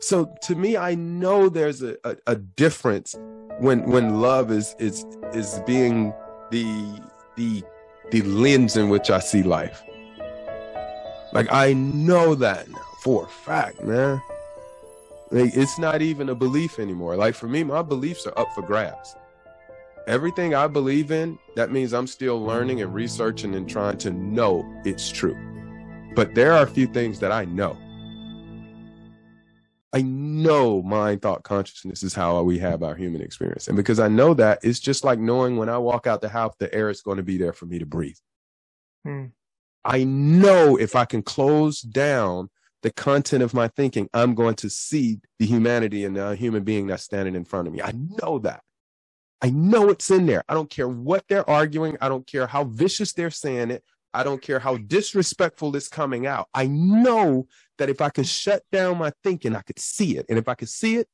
So to me, I know there's a, a, a difference when when love is is is being the the the lens in which I see life. Like I know that now for a fact, man. Like it's not even a belief anymore. Like for me, my beliefs are up for grabs. Everything I believe in, that means I'm still learning and researching and trying to know it's true. But there are a few things that I know. Know mind, thought, consciousness is how we have our human experience. And because I know that, it's just like knowing when I walk out the house, the air is going to be there for me to breathe. Hmm. I know if I can close down the content of my thinking, I'm going to see the humanity in the human being that's standing in front of me. I know that. I know it's in there. I don't care what they're arguing. I don't care how vicious they're saying it. I don't care how disrespectful it's coming out. I know that if I can shut down my thinking, I could see it. And if I could see it,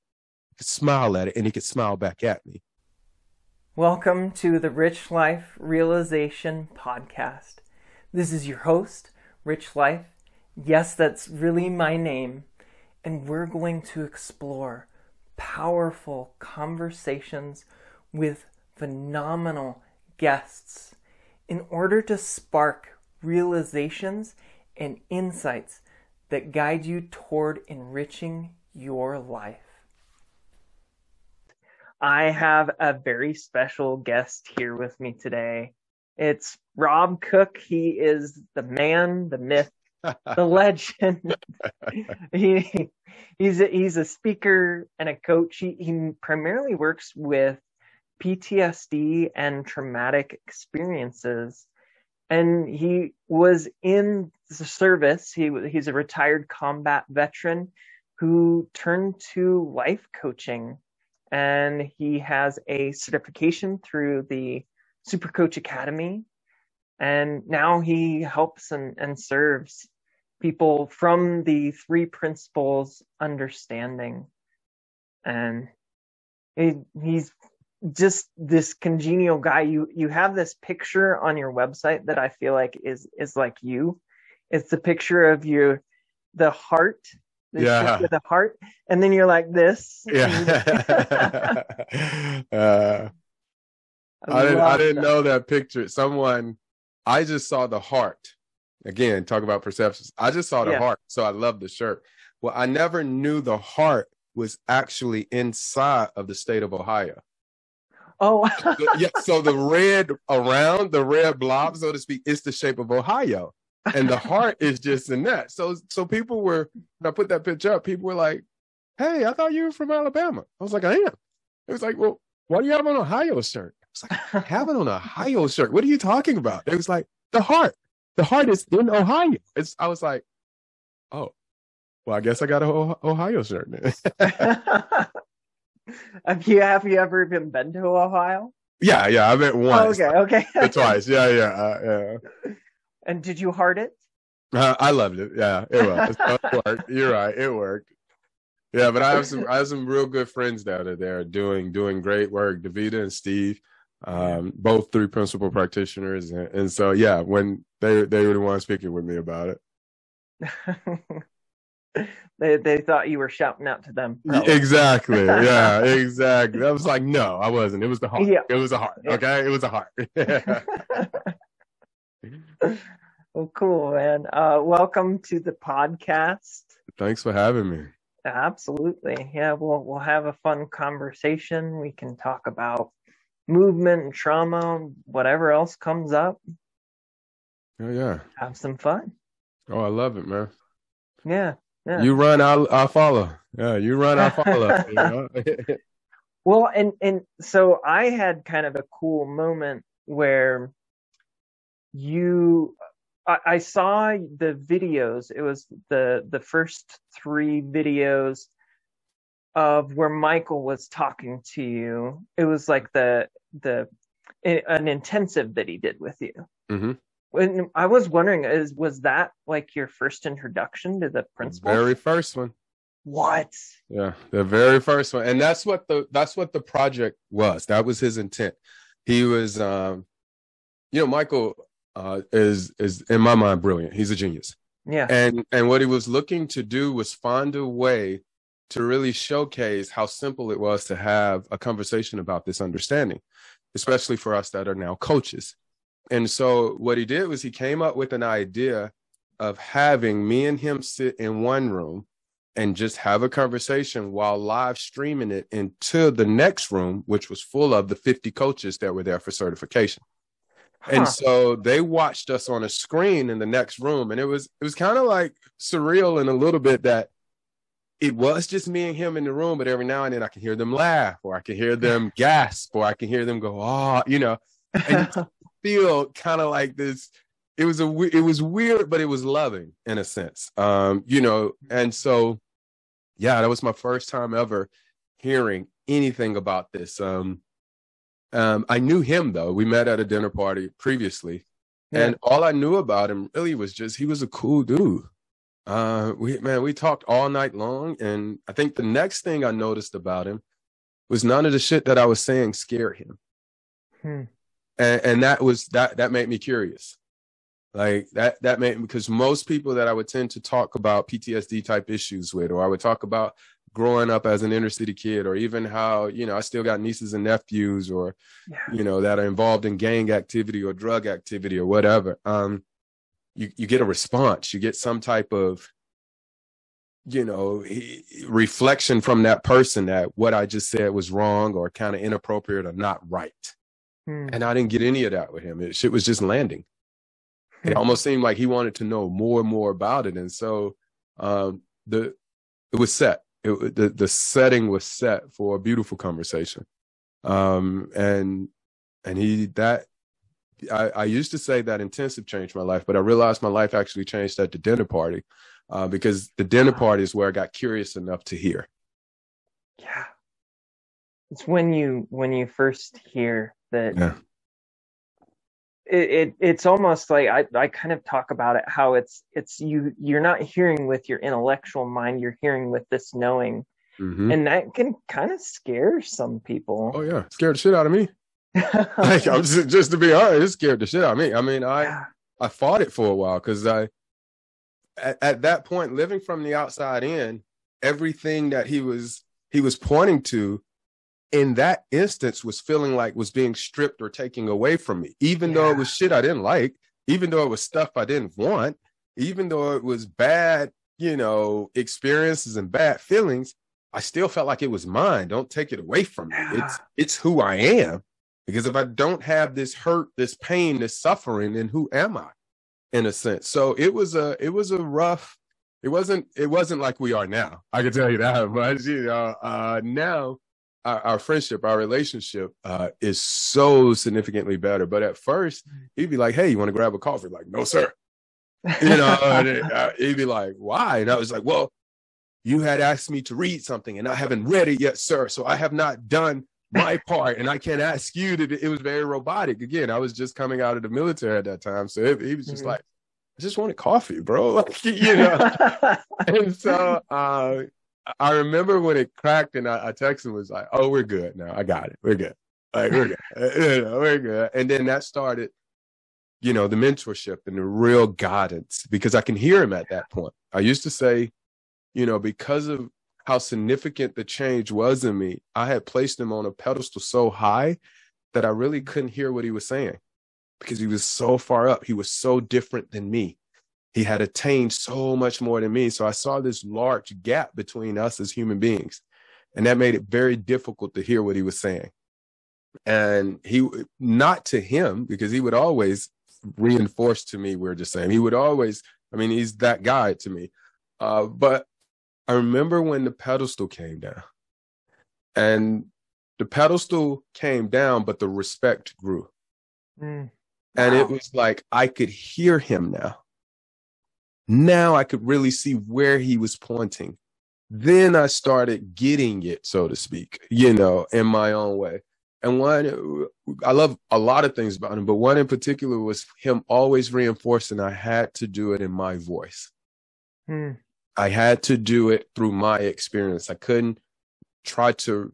I could smile at it and it could smile back at me. Welcome to the Rich Life Realization Podcast. This is your host, Rich Life. Yes, that's really my name. And we're going to explore powerful conversations with phenomenal guests in order to spark realizations and insights that guide you toward enriching your life. I have a very special guest here with me today. It's Rob Cook. He is the man, the myth, the legend. he, he's a, he's a speaker and a coach. He, he primarily works with PTSD and traumatic experiences. And he was in the service. He he's a retired combat veteran who turned to life coaching, and he has a certification through the Super Coach Academy. And now he helps and, and serves people from the three principles understanding. And he, he's just this congenial guy. You you have this picture on your website that I feel like is is like you. It's the picture of you, the heart, the yeah, with a heart, and then you're like this. Yeah. uh, I, I didn't I didn't that. know that picture. Someone, I just saw the heart. Again, talk about perceptions. I just saw the yeah. heart, so I love the shirt. Well, I never knew the heart was actually inside of the state of Ohio. Oh, yeah. So the red around the red blob, so to speak, is the shape of Ohio, and the heart is just in that. So, so people were when I put that picture up, people were like, "Hey, I thought you were from Alabama." I was like, "I am." It was like, "Well, why do you have an Ohio shirt?" I was like, "I have an Ohio shirt. What are you talking about?" It was like the heart. The heart is in Ohio. It's. I was like, "Oh, well, I guess I got an Ohio shirt." have you have you ever even been to Ohio? Yeah, yeah, I went once. Oh, okay, okay. twice. Yeah, yeah, uh, yeah. And did you heart it? Uh, I loved it. Yeah, it was. it worked. You're right. It worked. Yeah, but I have some I have some real good friends down there doing doing great work. Davita and Steve, um, both three principle practitioners, and, and so yeah, when they they were the ones speaking with me about it. they they thought you were shouting out to them. Probably. Exactly. Yeah, exactly. I was like, no, I wasn't. It was the heart. Yeah. It was a heart. Okay. It was a heart. well, cool, man. Uh, welcome to the podcast. Thanks for having me. Absolutely. Yeah, we'll we'll have a fun conversation. We can talk about movement and trauma, whatever else comes up. Oh yeah. Have some fun. Oh, I love it, man. Yeah. Yeah. You run, I'll, I'll follow. Yeah, you run, I'll follow. you know? well, and and so I had kind of a cool moment where you, I, I saw the videos. It was the the first three videos of where Michael was talking to you. It was like the the an intensive that he did with you. Mm-hmm. And I was wondering, is was that like your first introduction to the principle? Very first one. What? Yeah, the very first one, and that's what the that's what the project was. That was his intent. He was, um, you know, Michael uh, is is in my mind brilliant. He's a genius. Yeah. And and what he was looking to do was find a way to really showcase how simple it was to have a conversation about this understanding, especially for us that are now coaches. And so what he did was he came up with an idea of having me and him sit in one room and just have a conversation while live streaming it into the next room, which was full of the 50 coaches that were there for certification. Huh. And so they watched us on a screen in the next room. And it was it was kind of like surreal in a little bit that it was just me and him in the room, but every now and then I can hear them laugh or I can hear them gasp or I can hear them go, oh, you know, and feel kind of like this. It was a it was weird, but it was loving in a sense. Um, you know, and so yeah, that was my first time ever hearing anything about this. Um, um, I knew him though. We met at a dinner party previously, yeah. and all I knew about him really was just he was a cool dude. Uh, we man, we talked all night long, and I think the next thing I noticed about him was none of the shit that I was saying scared him, hmm. and, and that was that that made me curious. Like that that made because most people that I would tend to talk about PTSD type issues with, or I would talk about growing up as an inner city kid, or even how, you know, I still got nieces and nephews or, yeah. you know, that are involved in gang activity or drug activity or whatever. Um, you, you get a response, you get some type of, you know, reflection from that person that what I just said was wrong or kind of inappropriate or not right. Hmm. And I didn't get any of that with him. It, shit was just landing it almost seemed like he wanted to know more and more about it. And so um, the it was set. It, the the setting was set for a beautiful conversation. Um, and and he that I, I used to say that intensive changed my life, but I realized my life actually changed at the dinner party uh, because the dinner party is where I got curious enough to hear. Yeah, it's when you when you first hear that yeah it, it, it's almost like I, I kind of talk about it how it's it's you you're not hearing with your intellectual mind you're hearing with this knowing. Mm-hmm. and that can kind of scare some people. Oh yeah. Scared the shit out of me. Like i'm just, just to be honest it scared the shit out of me. I mean i yeah. i fought it for a while because i at, at that point living from the outside in everything that he was he was pointing to in that instance was feeling like was being stripped or taken away from me, even yeah. though it was shit I didn't like, even though it was stuff I didn't want, even though it was bad, you know, experiences and bad feelings, I still felt like it was mine. Don't take it away from me. Yeah. It's it's who I am. Because if I don't have this hurt, this pain, this suffering, then who am I? In a sense. So it was a it was a rough, it wasn't it wasn't like we are now. I can tell you that. But you know, uh now our, our friendship, our relationship uh, is so significantly better. But at first, he'd be like, "Hey, you want to grab a coffee?" Like, "No, sir." You know, uh, he'd be like, "Why?" And I was like, "Well, you had asked me to read something, and I haven't read it yet, sir. So I have not done my part, and I can't ask you to." It was very robotic. Again, I was just coming out of the military at that time, so it, he was just mm-hmm. like, "I just wanted coffee, bro." Like, you know. and so uh, I remember when it cracked and I, I texted was like, "Oh, we're good now. I got it. We're good. Like we're good. we're good." And then that started, you know, the mentorship and the real guidance because I can hear him at that point. I used to say, you know, because of how significant the change was in me, I had placed him on a pedestal so high that I really couldn't hear what he was saying because he was so far up. He was so different than me he had attained so much more than me. So I saw this large gap between us as human beings. And that made it very difficult to hear what he was saying. And he, not to him, because he would always reinforce to me, we're just saying, he would always, I mean, he's that guy to me. Uh, but I remember when the pedestal came down and the pedestal came down, but the respect grew. Mm. And it was like I could hear him now. Now I could really see where he was pointing. Then I started getting it, so to speak, you know, in my own way. And one, I love a lot of things about him, but one in particular was him always reinforcing I had to do it in my voice. Hmm. I had to do it through my experience. I couldn't try to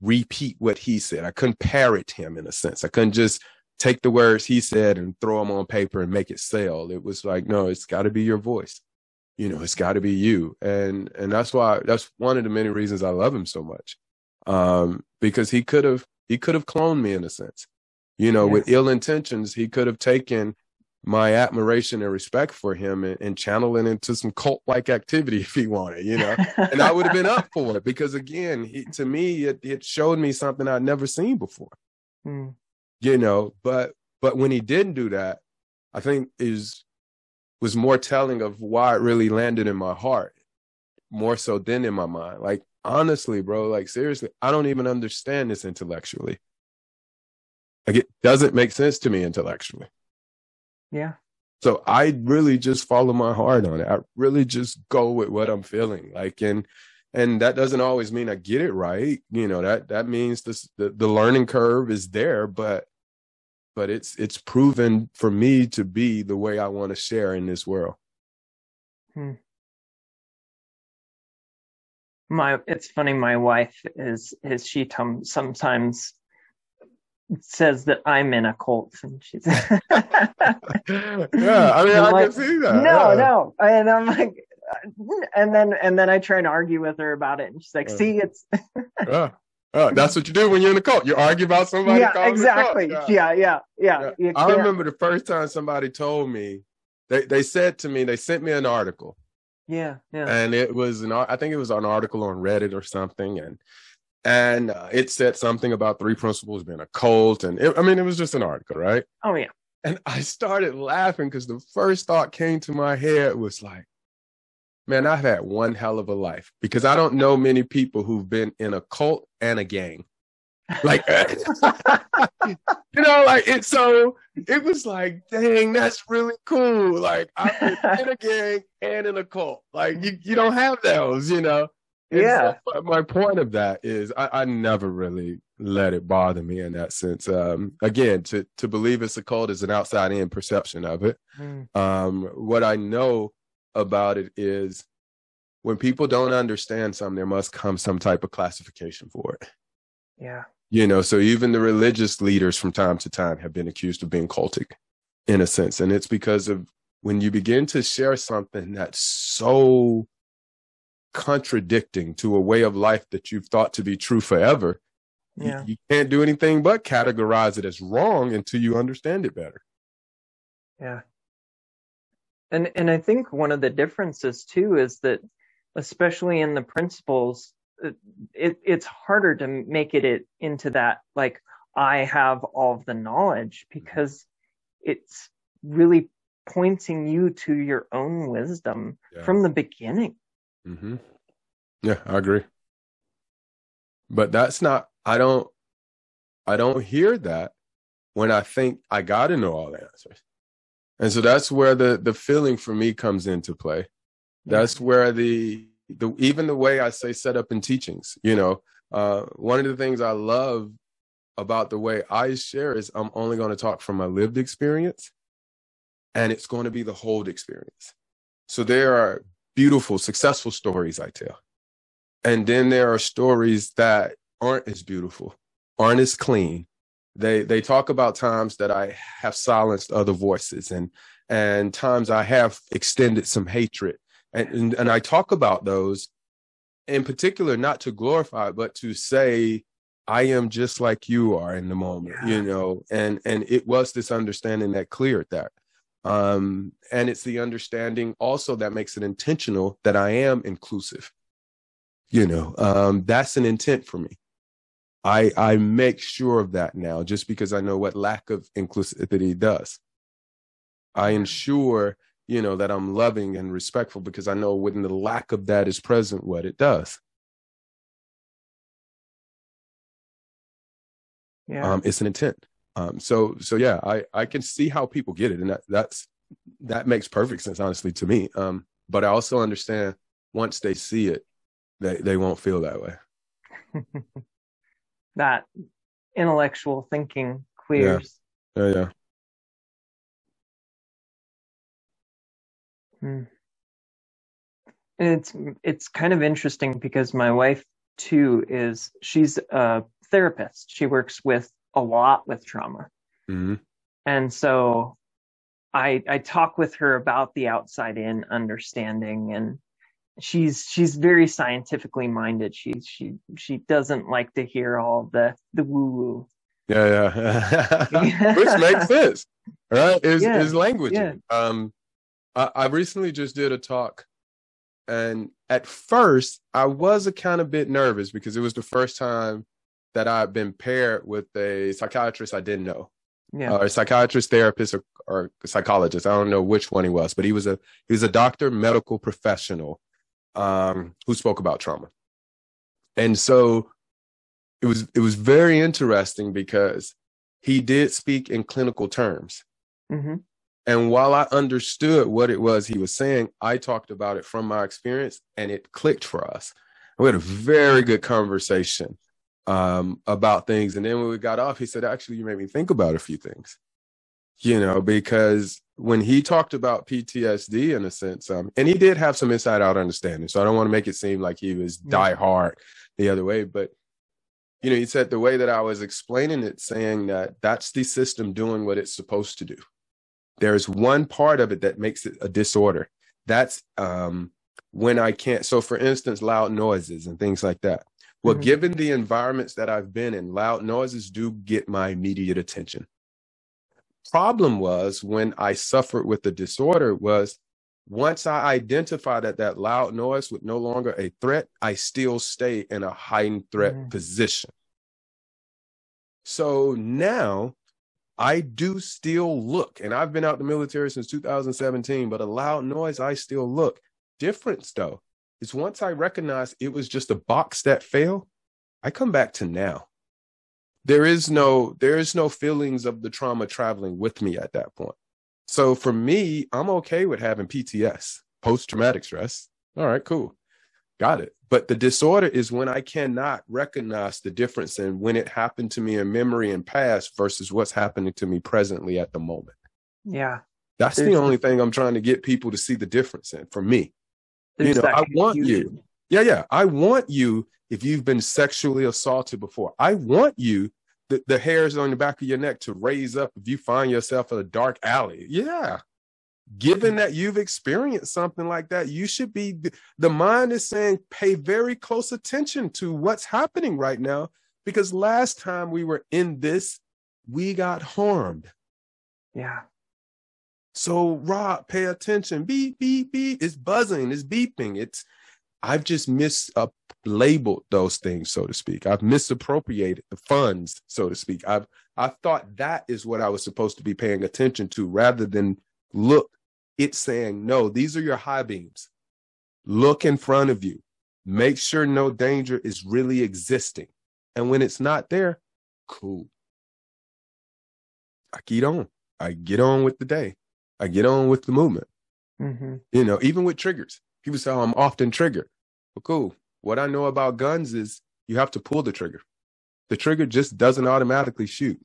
repeat what he said. I couldn't parrot him in a sense. I couldn't just take the words he said and throw them on paper and make it sell. It was like, no, it's got to be your voice. you know, it's got to be you. And and that's why that's one of the many reasons I love him so much. Um, because he could have he could have cloned me in a sense. You know, yes. with ill intentions, he could have taken my admiration and respect for him and, and channel it into some cult like activity if he wanted, you know. and I would have been up for it because again, he, to me, it, it showed me something I'd never seen before. Mm. You know, but but when he didn't do that, I think is was more telling of why it really landed in my heart, more so than in my mind. Like honestly, bro, like seriously, I don't even understand this intellectually. Like it doesn't make sense to me intellectually. Yeah. So I really just follow my heart on it. I really just go with what I'm feeling. Like and and that doesn't always mean I get it right. You know, that that means this the, the learning curve is there, but but it's it's proven for me to be the way I want to share in this world. Hmm. My it's funny, my wife is is she sometimes says that I'm in a cult, and she's yeah. I mean, I like, can see that. No, yeah. no, and I'm like, and then and then I try and argue with her about it, and she's like, "See, it's." yeah. Oh, that's what you do when you're in a cult. You argue about somebody. Yeah, exactly. Yeah, yeah, yeah. yeah. I remember the first time somebody told me, they they said to me, they sent me an article. Yeah, yeah. And it was an I think it was an article on Reddit or something, and and uh, it said something about three principles being a cult, and it, I mean it was just an article, right? Oh yeah. And I started laughing because the first thought came to my head was like, man, I've had one hell of a life because I don't know many people who've been in a cult and a gang. Like, you know, like it. So it was like, dang, that's really cool. Like, I've been in a gang and in a cult. Like, you, you don't have those, you know? And yeah. So my point of that is I, I, never really let it bother me in that sense. Um, again, to, to believe it's a cult is an outside in perception of it. Mm. Um, what I know about it is when people don't understand something, there must come some type of classification for it. Yeah. You know, so even the religious leaders from time to time have been accused of being cultic in a sense. And it's because of when you begin to share something that's so contradicting to a way of life that you've thought to be true forever, yeah. you, you can't do anything but categorize it as wrong until you understand it better. Yeah. And and I think one of the differences too is that especially in the principles it, it's harder to make it, it into that like I have all of the knowledge because it's really pointing you to your own wisdom yeah. from the beginning. Mm-hmm. Yeah, I agree. But that's not. I don't. I don't hear that when I think I got to know all the answers, and so that's where the the feeling for me comes into play. That's where the the even the way I say set up in teachings, you know, uh, one of the things I love about the way I share is I'm only going to talk from my lived experience and it's going to be the whole experience. So there are beautiful, successful stories I tell. And then there are stories that aren't as beautiful, aren't as clean. They they talk about times that I have silenced other voices and and times I have extended some hatred and, and, and I talk about those in particular, not to glorify, but to say, I am just like you are in the moment, yeah. you know, and and it was this understanding that cleared that. Um, and it's the understanding also that makes it intentional that I am inclusive. You know, um, that's an intent for me. I I make sure of that now just because I know what lack of inclusivity does. I ensure you know, that I'm loving and respectful because I know when the lack of that is present, what it does. Yeah. Um, it's an intent. Um, so, so yeah, I, I can see how people get it. And that, that's, that makes perfect sense, honestly, to me. Um, but I also understand once they see it, they, they won't feel that way. that intellectual thinking clears. Yeah. yeah, yeah. Hmm. It's it's kind of interesting because my wife too is she's a therapist. She works with a lot with trauma, mm-hmm. and so I I talk with her about the outside in understanding and she's she's very scientifically minded. She she she doesn't like to hear all the the woo woo. Yeah, yeah. Which makes sense. Right? Is yeah, is language. Yeah. Um I, I recently just did a talk and at first I was a kind of bit nervous because it was the first time that I've been paired with a psychiatrist I didn't know. Yeah. Uh, a psychiatrist, therapist, or, or psychologist. I don't know which one he was, but he was a he was a doctor, medical professional, um, who spoke about trauma. And so it was it was very interesting because he did speak in clinical terms. Mm-hmm. And while I understood what it was he was saying, I talked about it from my experience and it clicked for us. We had a very good conversation um, about things. And then when we got off, he said, actually, you made me think about a few things, you know, because when he talked about PTSD in a sense, um, and he did have some inside out understanding. So I don't want to make it seem like he was die hard the other way, but you know, he said the way that I was explaining it, saying that that's the system doing what it's supposed to do. There's one part of it that makes it a disorder. That's um, when I can't. So, for instance, loud noises and things like that. Well, mm-hmm. given the environments that I've been in, loud noises do get my immediate attention. Problem was when I suffered with the disorder was once I identified that that loud noise was no longer a threat, I still stay in a heightened threat mm-hmm. position. So now I do still look, and I've been out the military since 2017, but a loud noise, I still look. Difference though is once I recognize it was just a box that failed, I come back to now. There is no there is no feelings of the trauma traveling with me at that point. So for me, I'm okay with having PTS, post traumatic stress. All right, cool. Got it. But the disorder is when I cannot recognize the difference in when it happened to me in memory and past versus what's happening to me presently at the moment. Yeah. That's There's the only thing I'm trying to get people to see the difference in for me you know, I want you. Yeah, yeah. I want you if you've been sexually assaulted before. I want you the, the hairs on the back of your neck to raise up if you find yourself in a dark alley. Yeah. Given that you've experienced something like that, you should be the mind is saying pay very close attention to what's happening right now because last time we were in this, we got harmed. Yeah. So Rob, pay attention. Beep, beep, beep. It's buzzing, it's beeping. It's I've just mislabeled those things, so to speak. I've misappropriated the funds, so to speak. I've I thought that is what I was supposed to be paying attention to rather than look. It's saying, no, these are your high beams. Look in front of you. Make sure no danger is really existing. And when it's not there, cool. I get on. I get on with the day. I get on with the movement. Mm-hmm. You know, even with triggers, people say, oh, I'm often triggered. Well, cool. What I know about guns is you have to pull the trigger. The trigger just doesn't automatically shoot.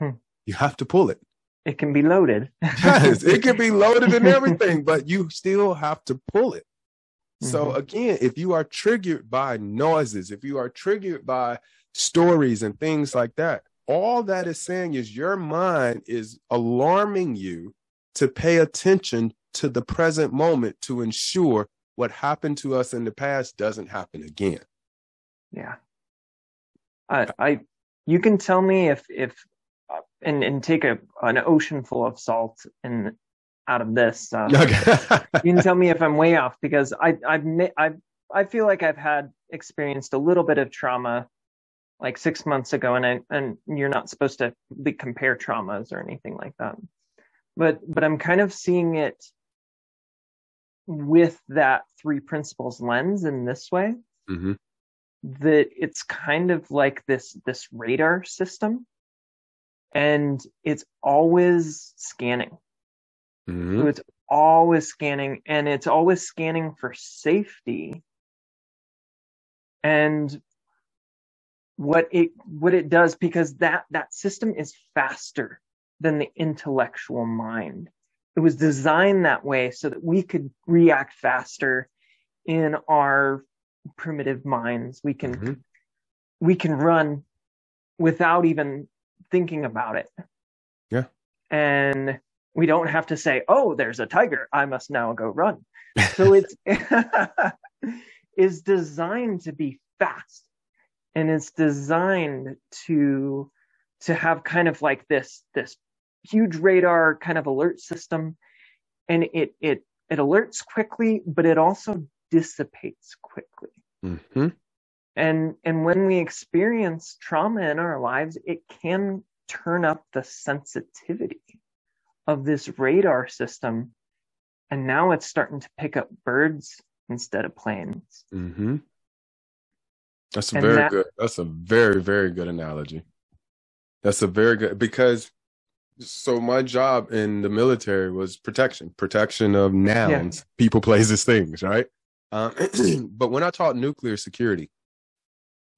you have to pull it. It can be loaded. yes, it can be loaded and everything, but you still have to pull it. Mm-hmm. So again, if you are triggered by noises, if you are triggered by stories and things like that, all that is saying is your mind is alarming you to pay attention to the present moment to ensure what happened to us in the past doesn't happen again. Yeah. I, I you can tell me if if uh, and and take a an ocean full of salt and out of this. Uh, okay. you can tell me if I'm way off because I I've I I feel like I've had experienced a little bit of trauma like six months ago, and I and you're not supposed to compare traumas or anything like that but but I'm kind of seeing it with that three principles lens in this way mm-hmm. that it's kind of like this this radar system and it's always scanning mm-hmm. so it's always scanning and it's always scanning for safety and what it what it does because that that system is faster than the intellectual mind. It was designed that way so that we could react faster in our primitive minds. We can mm-hmm. we can run without even thinking about it. Yeah. And we don't have to say, "Oh, there's a tiger. I must now go run." So it's is designed to be fast, and it's designed to to have kind of like this this huge radar kind of alert system, and it it it alerts quickly, but it also dissipates quickly. Mm-hmm. And and when we experience trauma in our lives, it can turn up the sensitivity of this radar system. And now it's starting to pick up birds instead of planes. Mm-hmm. That's a and very that, good. That's a very, very good analogy. That's a very good because so my job in the military was protection, protection of nouns, yeah. people, places, things, right? Uh, but when I taught nuclear security,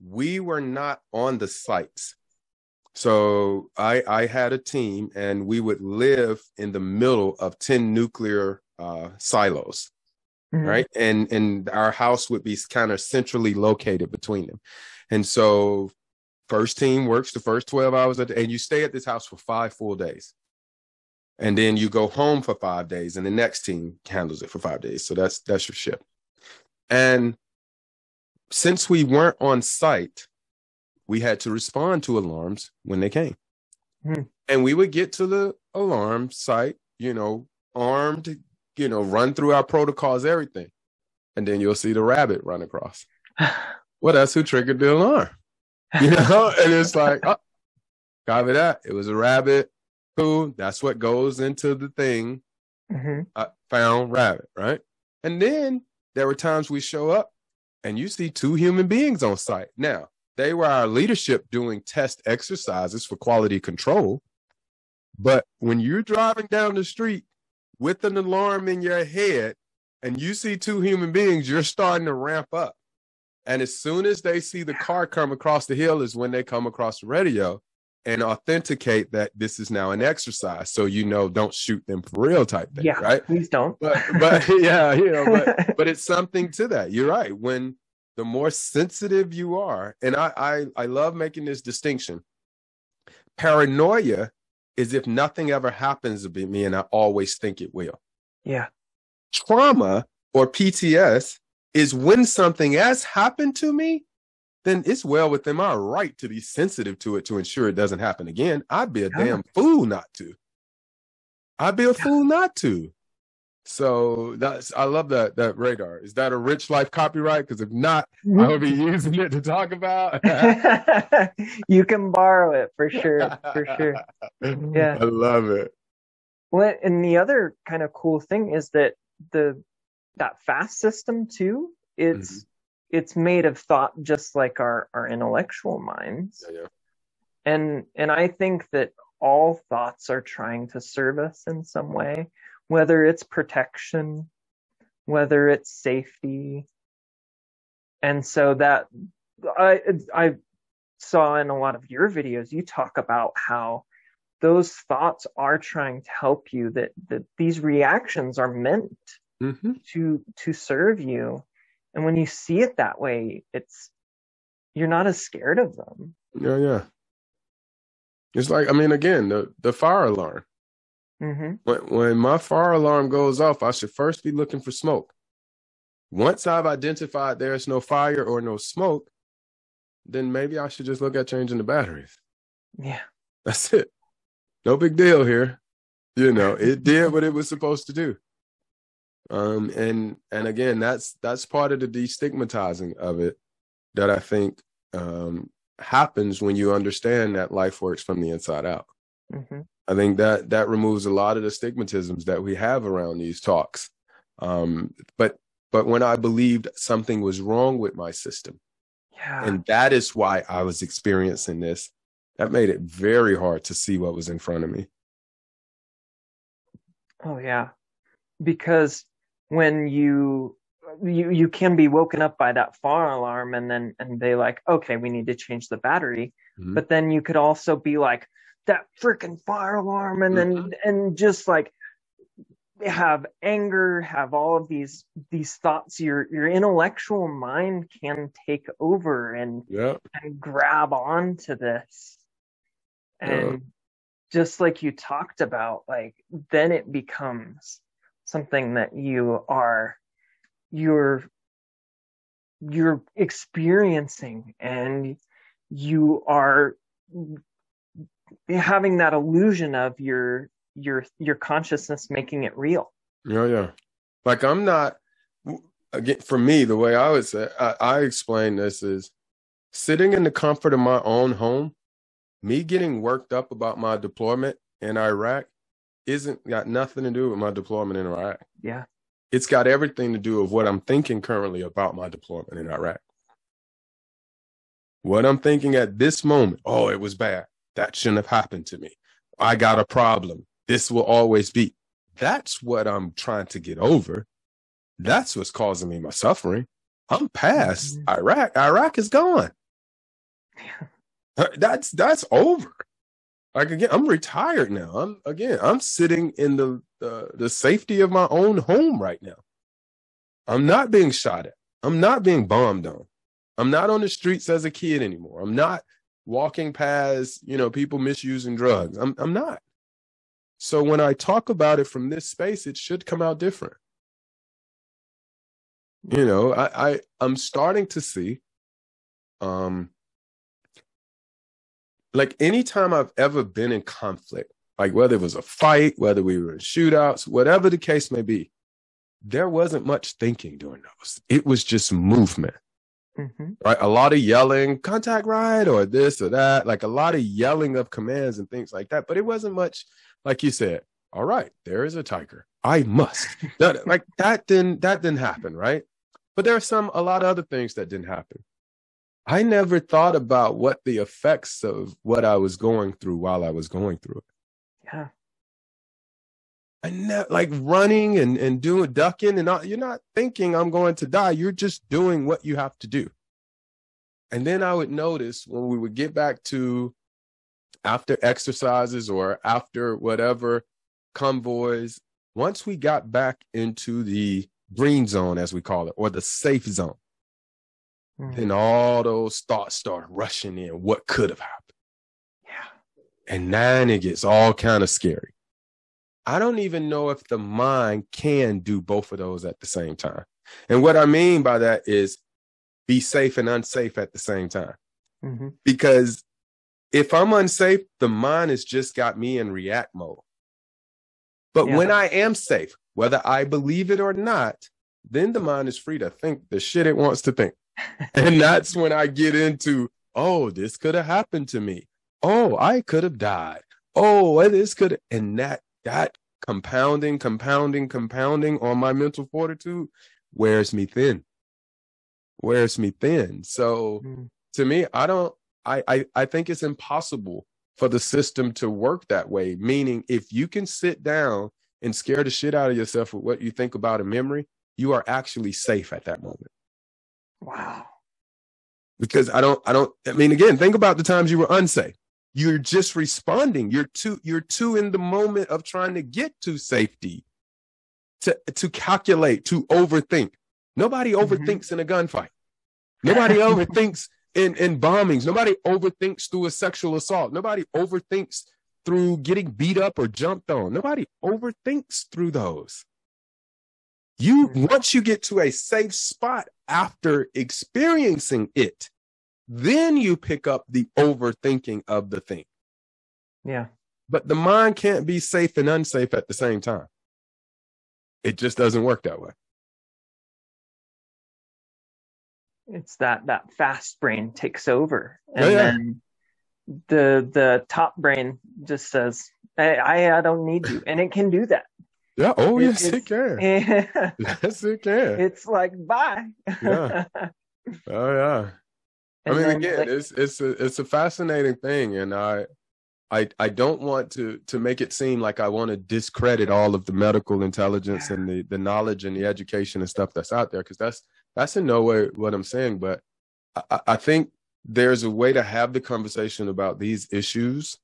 we were not on the sites. So I I had a team and we would live in the middle of 10 nuclear uh, silos. Mm-hmm. Right. And and our house would be kind of centrally located between them. And so first team works the first 12 hours day, and you stay at this house for five full days. And then you go home for five days, and the next team handles it for five days. So that's that's your shift. And since we weren't on site, we had to respond to alarms when they came. Hmm. And we would get to the alarm site, you know, armed, you know, run through our protocols, everything. And then you'll see the rabbit run across. well, that's who triggered the alarm. You know, and it's like, oh, copy that. It was a rabbit. Cool. That's what goes into the thing. Mm-hmm. I found rabbit, right? And then there were times we show up and you see two human beings on site. Now, they were our leadership doing test exercises for quality control. But when you're driving down the street with an alarm in your head and you see two human beings, you're starting to ramp up. And as soon as they see the car come across the hill, is when they come across the radio and authenticate that this is now an exercise. So you know, don't shoot them for real type thing. Yeah, right. Please don't. But but yeah, you know, but but it's something to that. You're right. When the more sensitive you are, and I I, I love making this distinction. Paranoia is if nothing ever happens to me and I always think it will. Yeah. Trauma or PTS is when something has happened to me, then it's well within my right to be sensitive to it to ensure it doesn't happen again. I'd be a yeah. damn fool not to. I'd be a yeah. fool not to. So that's I love that that radar. Is that a rich life copyright? Because if not, I will be mm-hmm. using it to talk about. you can borrow it for sure, for sure. Yeah, I love it. Well, and the other kind of cool thing is that the that fast system too. It's mm-hmm. it's made of thought just like our our intellectual minds. Yeah, yeah. And and I think that all thoughts are trying to serve us in some way whether it's protection, whether it's safety. And so that I I saw in a lot of your videos, you talk about how those thoughts are trying to help you, that, that these reactions are meant mm-hmm. to to serve you. And when you see it that way, it's you're not as scared of them. Yeah, yeah. It's like I mean, again, the the fire alarm. Mm-hmm. When, when my fire alarm goes off, I should first be looking for smoke. Once I've identified there's no fire or no smoke, then maybe I should just look at changing the batteries. Yeah. That's it. No big deal here. You know, it did what it was supposed to do. Um, and and again, that's that's part of the destigmatizing of it that I think um, happens when you understand that life works from the inside out. Mm-hmm. I think that that removes a lot of the stigmatisms that we have around these talks. Um, but but when I believed something was wrong with my system, yeah. and that is why I was experiencing this, that made it very hard to see what was in front of me. Oh yeah, because when you you you can be woken up by that fire alarm and then and they like okay we need to change the battery mm-hmm. but then you could also be like that freaking fire alarm and then mm-hmm. and just like have anger have all of these these thoughts your your intellectual mind can take over and yeah. and grab onto this and just like you talked about, like then it becomes something that you are you're you're experiencing and you are having that illusion of your your your consciousness making it real. Yeah yeah. Like i'm not again for me the way i would say I, I explain this is sitting in the comfort of my own home me getting worked up about my deployment in iraq isn't got nothing to do with my deployment in iraq yeah it's got everything to do with what i'm thinking currently about my deployment in iraq what i'm thinking at this moment oh it was bad that shouldn't have happened to me i got a problem this will always be that's what i'm trying to get over that's what's causing me my suffering. I'm past mm-hmm. Iraq. Iraq is gone. that's that's over. Like again, I'm retired now. I'm again, I'm sitting in the uh, the safety of my own home right now. I'm not being shot at. I'm not being bombed on. I'm not on the streets as a kid anymore. I'm not walking past, you know, people misusing drugs. I'm I'm not. So when I talk about it from this space, it should come out different you know i, I i'm starting to see um like anytime i've ever been in conflict like whether it was a fight whether we were in shootouts whatever the case may be there wasn't much thinking during those. It was just movement. Mm-hmm. right? A lot of yelling contact right or this or that like a lot of yelling of commands and things like that but it wasn't much like you said all right there is a tiger. I must. That, like that didn't that didn't happen right? But there are some, a lot of other things that didn't happen. I never thought about what the effects of what I was going through while I was going through it. Yeah. I ne- like running and, and doing ducking and all, you're not thinking I'm going to die. You're just doing what you have to do. And then I would notice when we would get back to after exercises or after whatever convoys, once we got back into the green zone, as we call it, or the safe zone. Mm. Then all those thoughts start rushing in. What could have happened? Yeah. And then it gets all kind of scary. I don't even know if the mind can do both of those at the same time. And what I mean by that is be safe and unsafe at the same time. Mm-hmm. Because if I'm unsafe, the mind has just got me in react mode. But yeah. when I am safe, whether I believe it or not, then the mind is free to think the shit it wants to think. and that's when I get into, oh, this could have happened to me. Oh, I could have died. Oh, this could and that that compounding, compounding, compounding on my mental fortitude wears me thin. Wears me thin. So mm. to me, I don't I, I I think it's impossible for the system to work that way. Meaning if you can sit down and scare the shit out of yourself with what you think about a memory, you are actually safe at that moment. Wow. Because I don't, I don't, I mean, again, think about the times you were unsafe. You're just responding. You're too, you're too in the moment of trying to get to safety, to, to calculate, to overthink. Nobody mm-hmm. overthinks in a gunfight. Nobody overthinks in, in bombings. Nobody overthinks through a sexual assault. Nobody overthinks through getting beat up or jumped on. Nobody overthinks through those. You mm-hmm. once you get to a safe spot after experiencing it, then you pick up the overthinking of the thing. Yeah. But the mind can't be safe and unsafe at the same time. It just doesn't work that way. It's that that fast brain takes over. Oh, and yeah. then the the top brain just says, I, I don't need you. And it can do that. Yeah. Oh, it, yes, it can. Yeah. Yes, it can. It's like bye. yeah. Oh yeah. And I mean, again, like, it's it's a it's a fascinating thing, and I, I I don't want to to make it seem like I want to discredit all of the medical intelligence and the the knowledge and the education and stuff that's out there, because that's that's in no way what I'm saying. But I, I think there's a way to have the conversation about these issues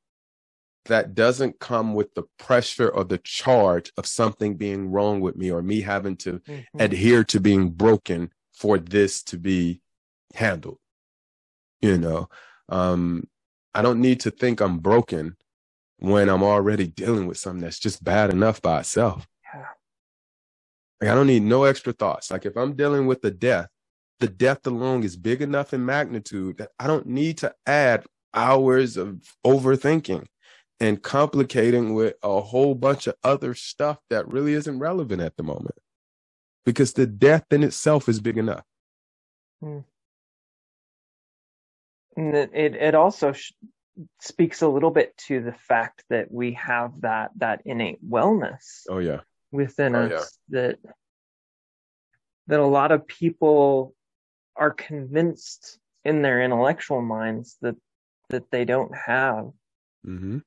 that doesn't come with the pressure or the charge of something being wrong with me or me having to mm-hmm. adhere to being broken for this to be handled you know um i don't need to think i'm broken when I'm already dealing with something that's just bad enough by itself. Yeah. Like I don't need no extra thoughts. Like if I'm dealing with the death, the death alone is big enough in magnitude that I don't need to add hours of overthinking and complicating with a whole bunch of other stuff that really isn't relevant at the moment because the death in itself is big enough. Hmm. It, it also sh- speaks a little bit to the fact that we have that that innate wellness. Oh yeah. Within oh, us yeah. that that a lot of people are convinced in their intellectual minds that that they don't have. Mm-hmm.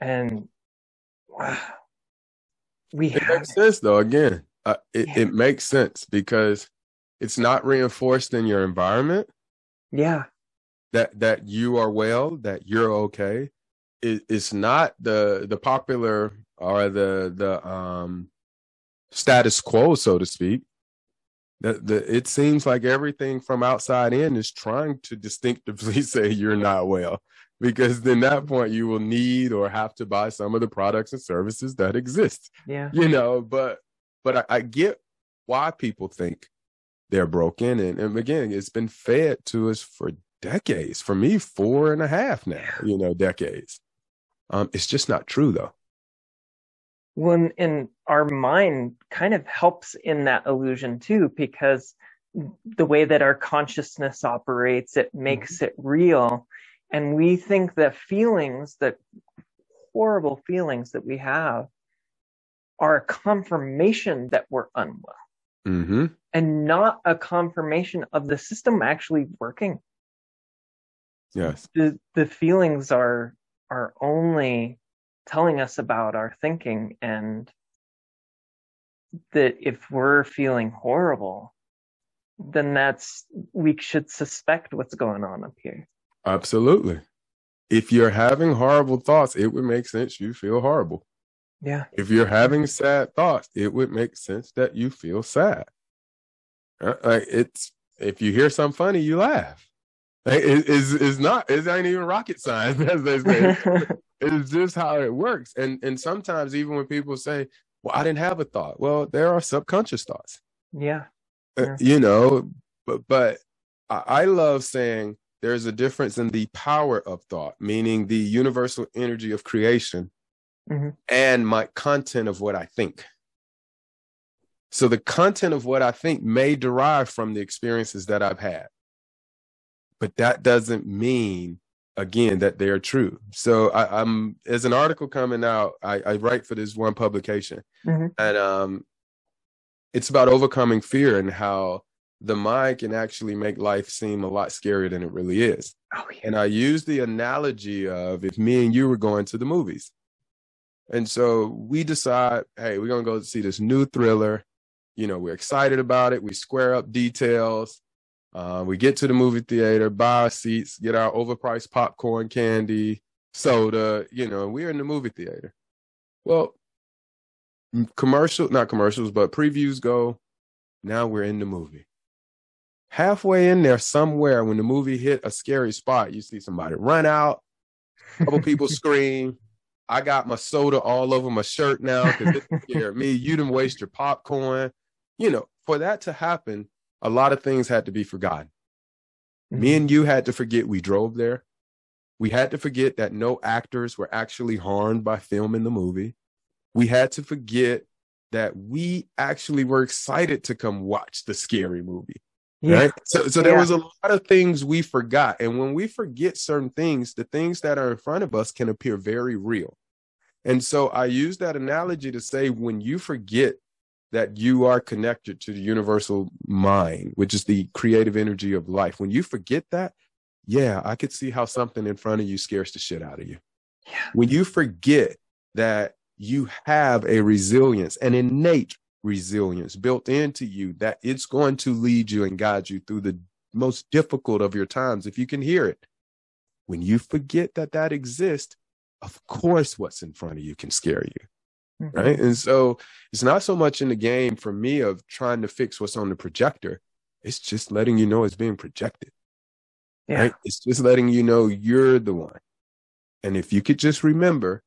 And wow, we it makes it. sense though. Again, uh, it, yeah. it makes sense because it's not reinforced in your environment. Yeah, that that you are well, that you're okay. It, it's not the the popular or the the um status quo, so to speak. The, the, it seems like everything from outside in is trying to distinctively say you're not well because then that point you will need or have to buy some of the products and services that exist yeah. you know but but i, I get why people think they're broken. And, and again it's been fed to us for decades for me four and a half now you know decades. Um it's just not true though. When in our mind kind of helps in that illusion too because the way that our consciousness operates it makes mm-hmm. it real and we think that feelings that horrible feelings that we have are a confirmation that we're unwell. Mm-hmm. and not a confirmation of the system actually working. Yes. The, the feelings are are only telling us about our thinking and that if we're feeling horrible then that's we should suspect what's going on up here absolutely. If you're having horrible thoughts it would make sense you feel horrible. Yeah. If you're having sad thoughts it would make sense that you feel sad. Uh, like it's if you hear something funny you laugh. It is is not it ain't even rocket science as they say. It's just how it works. And and sometimes even when people say, "Well, I didn't have a thought," well, there are subconscious thoughts. Yeah, uh, you know, but but I love saying there's a difference in the power of thought, meaning the universal energy of creation, mm-hmm. and my content of what I think. So the content of what I think may derive from the experiences that I've had. But that doesn't mean again that they're true. So I, am as an article coming out, I, I write for this one publication, mm-hmm. and um, it's about overcoming fear and how the mind can actually make life seem a lot scarier than it really is. Oh, yeah. And I use the analogy of if me and you were going to the movies. And so we decide, hey, we're gonna go see this new thriller. You know, we're excited about it. We square up details. Uh, we get to the movie theater, buy seats, get our overpriced popcorn, candy, soda. You know, we're in the movie theater. Well, commercial, not commercials, but previews go. Now we're in the movie. Halfway in there, somewhere, when the movie hit a scary spot, you see somebody run out, a couple people scream. I got my soda all over my shirt now because it scared me. You didn't waste your popcorn. You know, for that to happen, a lot of things had to be forgotten. Mm-hmm. Me and you had to forget we drove there. We had to forget that no actors were actually harmed by filming the movie. We had to forget that we actually were excited to come watch the scary movie. Yeah. Right. So, so there yeah. was a lot of things we forgot. And when we forget certain things, the things that are in front of us can appear very real. And so I use that analogy to say when you forget that you are connected to the universal mind, which is the creative energy of life. When you forget that, yeah, I could see how something in front of you scares the shit out of you. Yeah. When you forget that you have a resilience, an innate resilience built into you, that it's going to lead you and guide you through the most difficult of your times, if you can hear it. When you forget that that exists, of course, what's in front of you can scare you. Mm-hmm. Right. And so it's not so much in the game for me of trying to fix what's on the projector. It's just letting you know it's being projected. Yeah. Right. It's just letting you know you're the one. And if you could just remember,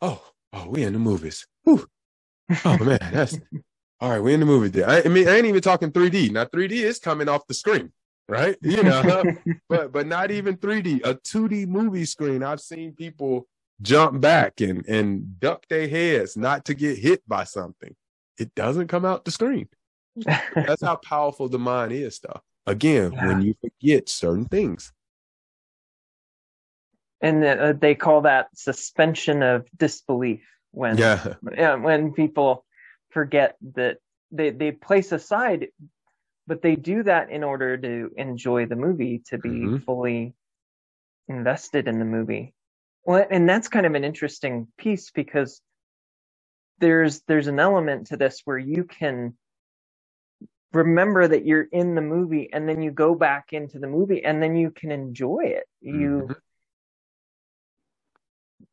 oh, oh, we in the movies. Whew. Oh man, that's all right. We in the movie there. I, I mean, I ain't even talking 3D. Now 3D is coming off the screen, right? You know, but but not even 3D. A 2D movie screen. I've seen people jump back and and duck their heads not to get hit by something. It doesn't come out the screen. That's how powerful the mind is, though. Again, yeah. when you forget certain things and uh, they call that suspension of disbelief when yeah. when people forget that they they place aside but they do that in order to enjoy the movie to be mm-hmm. fully invested in the movie well and that's kind of an interesting piece because there's there's an element to this where you can remember that you're in the movie and then you go back into the movie and then you can enjoy it you mm-hmm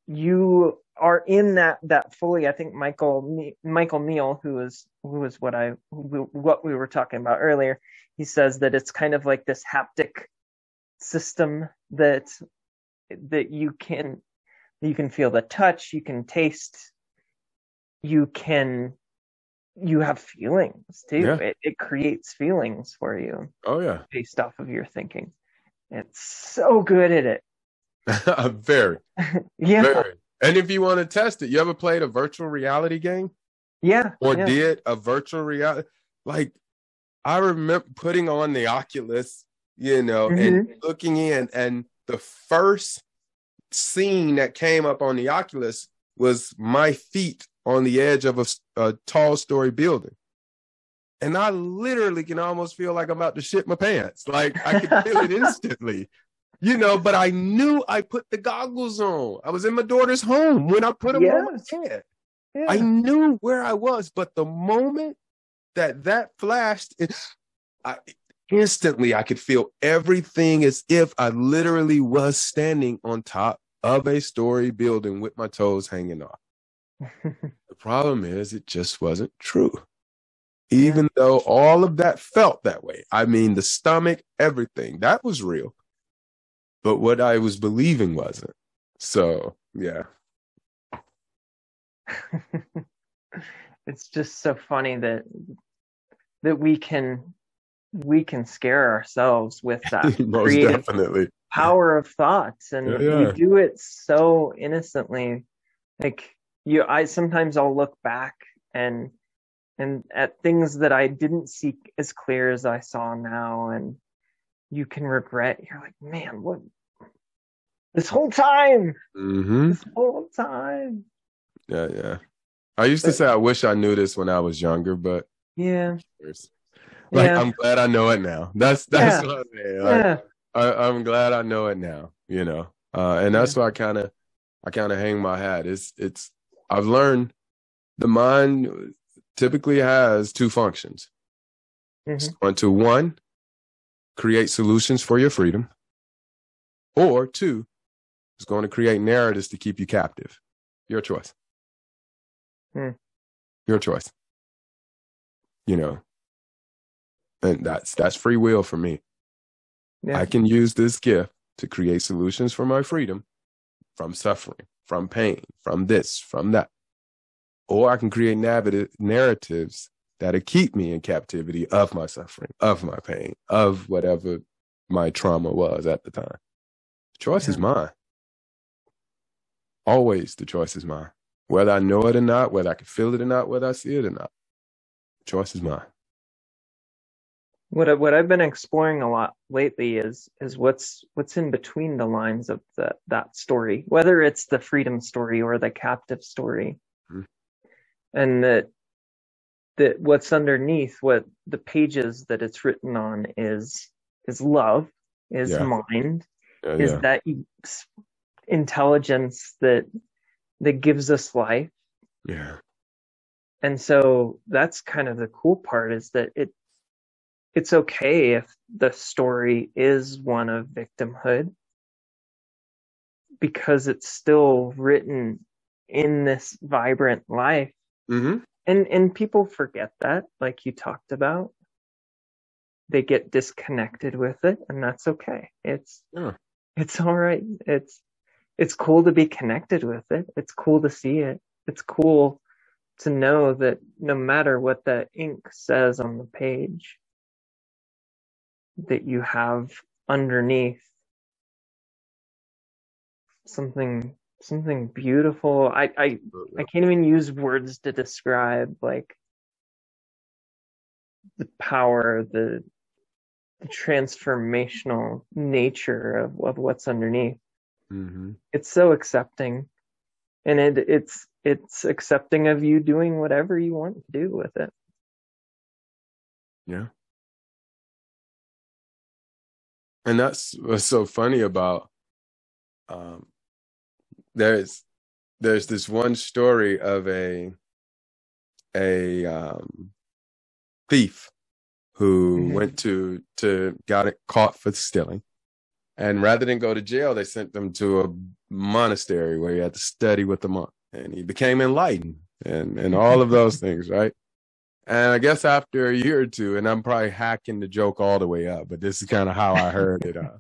you are in that that fully i think michael michael neill who is who is what i what we were talking about earlier he says that it's kind of like this haptic system that that you can you can feel the touch you can taste you can you have feelings too yeah. it, it creates feelings for you oh yeah based off of your thinking it's so good at it very. yeah. Very. And if you want to test it, you ever played a virtual reality game? Yeah. Or yeah. did a virtual reality? Like, I remember putting on the Oculus, you know, mm-hmm. and looking in, and the first scene that came up on the Oculus was my feet on the edge of a, a tall story building. And I literally can almost feel like I'm about to shit my pants. Like I can feel it instantly you know, but I knew I put the goggles on. I was in my daughter's home when I put them yes. on my head. Yeah. I knew where I was, but the moment that that flashed, it, I, instantly I could feel everything as if I literally was standing on top of a story building with my toes hanging off. the problem is, it just wasn't true. Even yeah. though all of that felt that way. I mean, the stomach, everything, that was real but what I was believing wasn't. So yeah. it's just so funny that that we can we can scare ourselves with that most definitely power of thoughts and yeah, yeah. we do it so innocently like you i sometimes i'll look back and and at things that i didn't see as clear as i saw now and you can regret. You're like, man, what? This whole time. Mm-hmm. This whole time. Yeah, yeah. I used to say I wish I knew this when I was younger, but yeah. Like yeah. I'm glad I know it now. That's that's yeah. what I'm saying. Like, yeah. I, am glad I know it now. You know, uh, and that's why I kind of I kind of hang my hat. It's it's I've learned the mind typically has two functions. Mm-hmm. It's going to one create solutions for your freedom, or two, is going to create narratives to keep you captive. Your choice. Hmm. Your choice. You know, and that's that's free will for me. Yeah. I can use this gift to create solutions for my freedom from suffering, from pain, from this, from that. Or I can create narratives that'll keep me in captivity of my suffering, of my pain, of whatever my trauma was at the time. The choice yeah. is mine. Always the choice is mine. Whether I know it or not, whether I can feel it or not, whether I see it or not. The choice is mine. What I, what I've been exploring a lot lately is is what's what's in between the lines of the, that story, whether it's the freedom story or the captive story, mm-hmm. and that that what's underneath what the pages that it's written on is is love is yeah. mind yeah, is yeah. that intelligence that that gives us life yeah and so that's kind of the cool part is that it it's okay if the story is one of victimhood because it's still written in this vibrant life mm-hmm and and people forget that like you talked about they get disconnected with it and that's okay it's yeah. it's all right it's it's cool to be connected with it. It's cool to see it. It's cool to know that no matter what the ink says on the page, that you have underneath something something beautiful. I I I can't even use words to describe like the power, the the transformational nature of, of what's underneath. Mm-hmm. It's so accepting, and it it's it's accepting of you doing whatever you want to do with it. Yeah. And that's what's so funny about um, there's there's this one story of a a um, thief who mm-hmm. went to to got it caught for stealing. And rather than go to jail they sent them to a monastery where he had to study with the monk. And he became enlightened and and all of those things right? And i guess after a year or two and i'm probably hacking the joke all the way up but this is kind of how i heard it uh,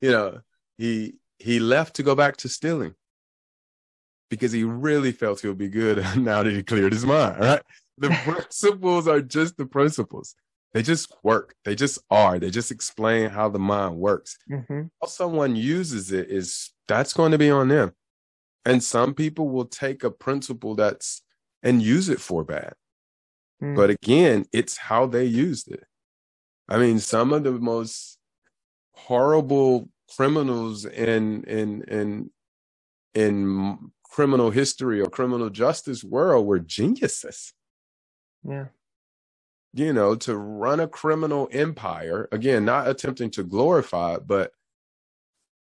you know he he left to go back to stealing because he really felt he'll be good now that he cleared his mind right the principles are just the principles they just work they just are they just explain how the mind works mm-hmm. how someone uses it is that's going to be on them and some people will take a principle that's and use it for bad. Mm. But again, it's how they used it. I mean, some of the most horrible criminals in in in in criminal history or criminal justice world were geniuses. Yeah. You know, to run a criminal empire, again, not attempting to glorify it, but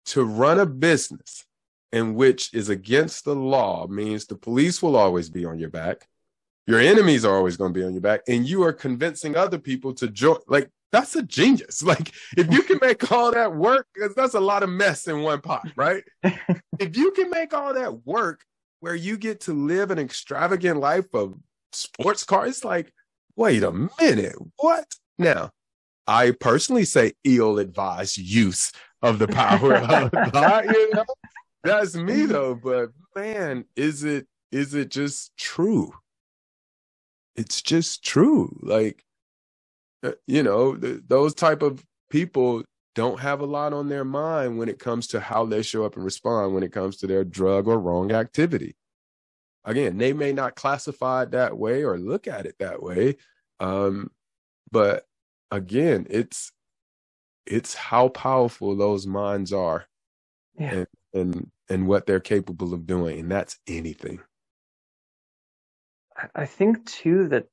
to run a business in which is against the law means the police will always be on your back. Your enemies are always going to be on your back, and you are convincing other people to join. Like that's a genius. Like if you can make all that work, because that's a lot of mess in one pot, right? if you can make all that work where you get to live an extravagant life of sports cars, like, wait a minute, what? Now, I personally say ill-advised use of the power of God, you know? That's me though, but man, is it is it just true? It's just true. Like you know, th- those type of people don't have a lot on their mind when it comes to how they show up and respond when it comes to their drug or wrong activity. Again, they may not classify it that way or look at it that way. Um, but again, it's it's how powerful those minds are. Yeah. And and and what they're capable of doing and that's anything i think too that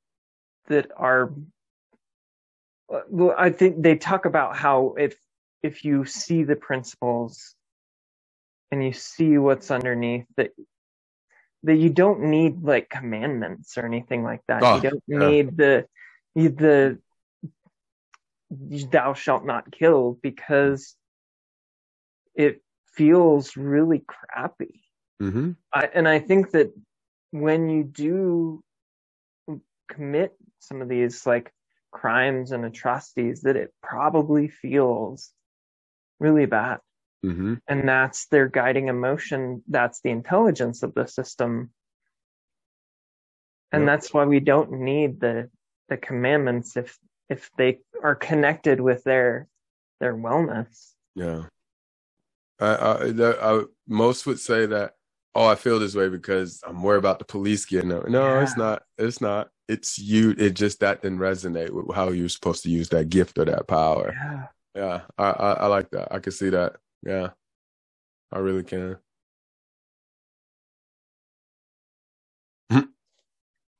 that our well i think they talk about how if if you see the principles and you see what's underneath that that you don't need like commandments or anything like that oh, you don't yeah. need the the thou shalt not kill because it feels really crappy. Mm-hmm. I, and I think that when you do commit some of these like crimes and atrocities, that it probably feels really bad. Mm-hmm. And that's their guiding emotion. That's the intelligence of the system. And yep. that's why we don't need the the commandments if if they are connected with their their wellness. Yeah. I, I, I, most would say that, oh, I feel this way because I'm worried about the police getting up. No, yeah. it's not. It's not. It's you. It just that didn't resonate with how you're supposed to use that gift or that power. Yeah. Yeah. I, I, I like that. I can see that. Yeah. I really can.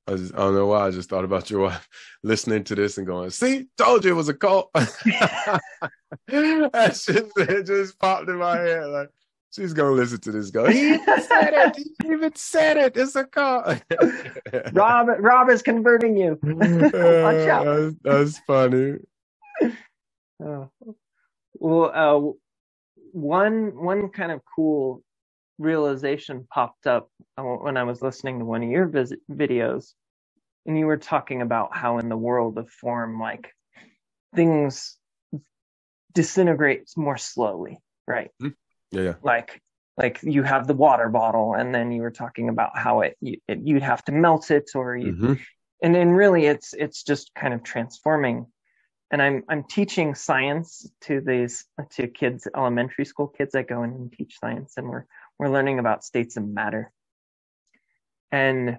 I, just, I, don't know why. I just thought about your wife listening to this and going, "See, told you it was a cult." that shit it just popped in my head. Like she's gonna listen to this. Go, he even said it. He even said it. It's a cult. Rob, Rob is converting you. Watch out. That's, that's funny. Oh. Well, uh, one one kind of cool realization popped up uh, when I was listening to one of your visit videos, and you were talking about how in the world of form, like things disintegrate more slowly, right? Mm-hmm. Yeah, yeah. Like like you have the water bottle and then you were talking about how it, you, it you'd have to melt it or you, mm-hmm. and then really it's it's just kind of transforming and i'm i'm teaching science to these to kids elementary school kids i go in and teach science and we're we're learning about states of matter and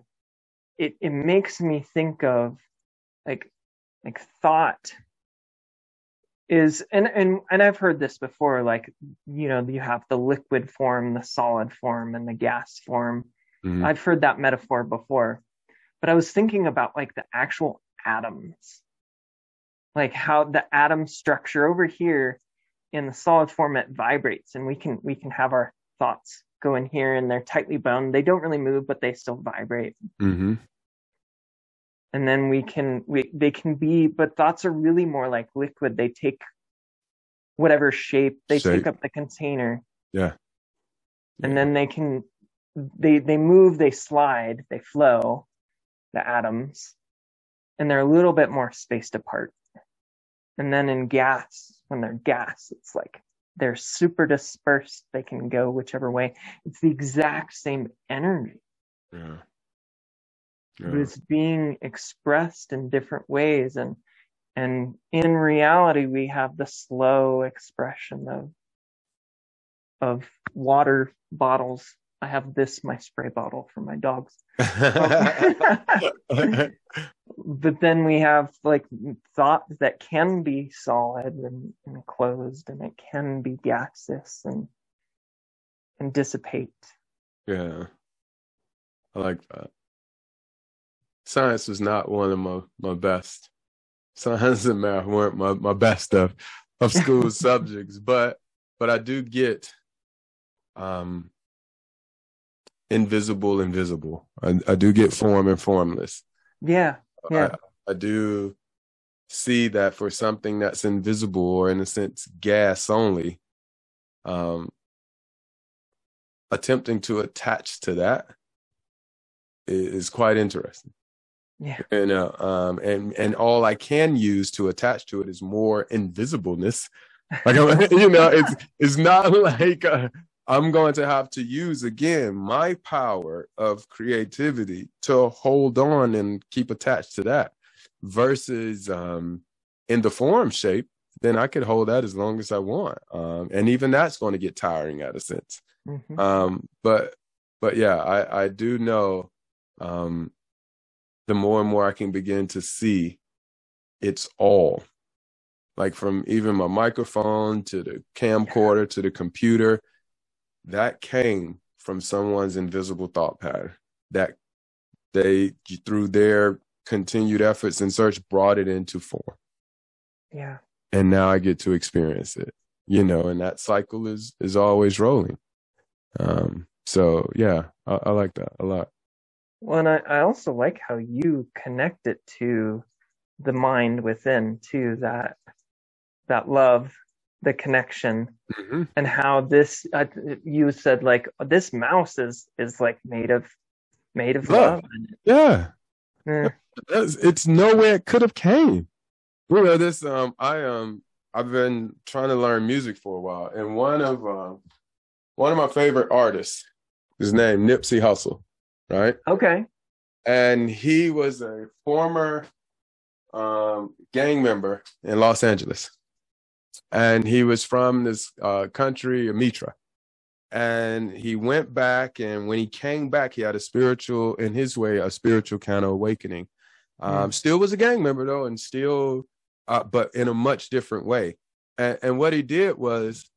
it it makes me think of like like thought is and and and I've heard this before like you know you have the liquid form the solid form and the gas form. Mm-hmm. I've heard that metaphor before but I was thinking about like the actual atoms. Like how the atom structure over here in the solid form it vibrates and we can we can have our thoughts go in here and they're tightly bound. They don't really move but they still vibrate. Mm-hmm and then we can we they can be but thoughts are really more like liquid. They take whatever shape they shape. take up the container. Yeah. And then they can they they move they slide they flow the atoms and they're a little bit more spaced apart. And then in gas when they're gas it's like they're super dispersed. They can go whichever way. It's the exact same energy. Yeah yeah. but it's being expressed in different ways. And and in reality we have the slow expression of of water bottles. I have this my spray bottle for my dogs. But then we have like thought that can be solid and, and closed and it can be gaseous and and dissipate. Yeah. I like that science was not one of my, my best. Science and math weren't my, my best of, of school subjects, but but I do get um invisible invisible. I, I do get form and formless. Yeah. Yeah. I, I do see that for something that's invisible or in a sense gas only, um attempting to attach to that is quite interesting. Yeah. And uh, um and and all I can use to attach to it is more invisibleness. Like you know, it's it's not like uh, I'm going to have to use again my power of creativity to hold on and keep attached to that versus um in the form shape then I could hold that as long as I want. Um, and even that's going to get tiring at a sense. Mm-hmm. Um, but, but yeah, I, I do know, um, the more and more I can begin to see it's all. Like from even my microphone to the camcorder to the computer, that came from someone's invisible thought pattern that they, through their continued efforts and search, brought it into form. Yeah. And now I get to experience it, you know, and that cycle is is always rolling. Um, so yeah, I, I like that a lot. Well, and I, I also like how you connect it to the mind within too that that love the connection mm-hmm. and how this uh, you said like this mouse is is like made of made of love, love. yeah mm. it's, nowhere it could have came you know this um i um i've been trying to learn music for a while and one of um one of my favorite artists is named nipsey hussle right? Okay. And he was a former um, gang member in Los Angeles. And he was from this uh, country, Eritrea. And he went back, and when he came back, he had a spiritual, in his way, a spiritual kind of awakening. Um, mm. Still was a gang member though, and still, uh, but in a much different way. And, and what he did was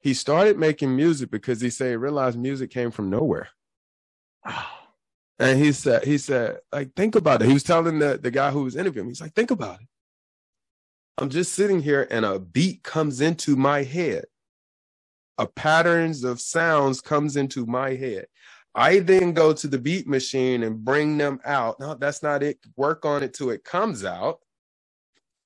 he started making music because he said he realized music came from nowhere. And he said, he said, like, think about it. He was telling the, the guy who was interviewing, me, he's like, think about it. I'm just sitting here and a beat comes into my head. A patterns of sounds comes into my head. I then go to the beat machine and bring them out. No, that's not it. Work on it till it comes out.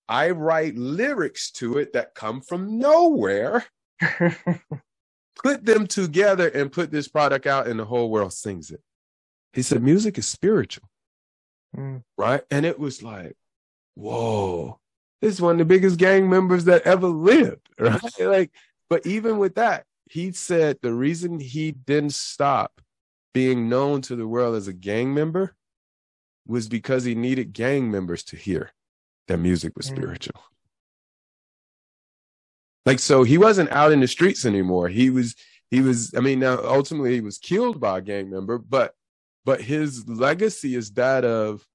I write lyrics to it that come from nowhere. put them together and put this product out, and the whole world sings it. He said, music is spiritual. Mm. Right. And it was like, whoa, this is one of the biggest gang members that ever lived. Right. like, but even with that, he said the reason he didn't stop being known to the world as a gang member was because he needed gang members to hear that music was mm. spiritual. Like so he wasn't out in the streets anymore. He was he was I mean now ultimately he was killed by a gang member, but but his legacy is that of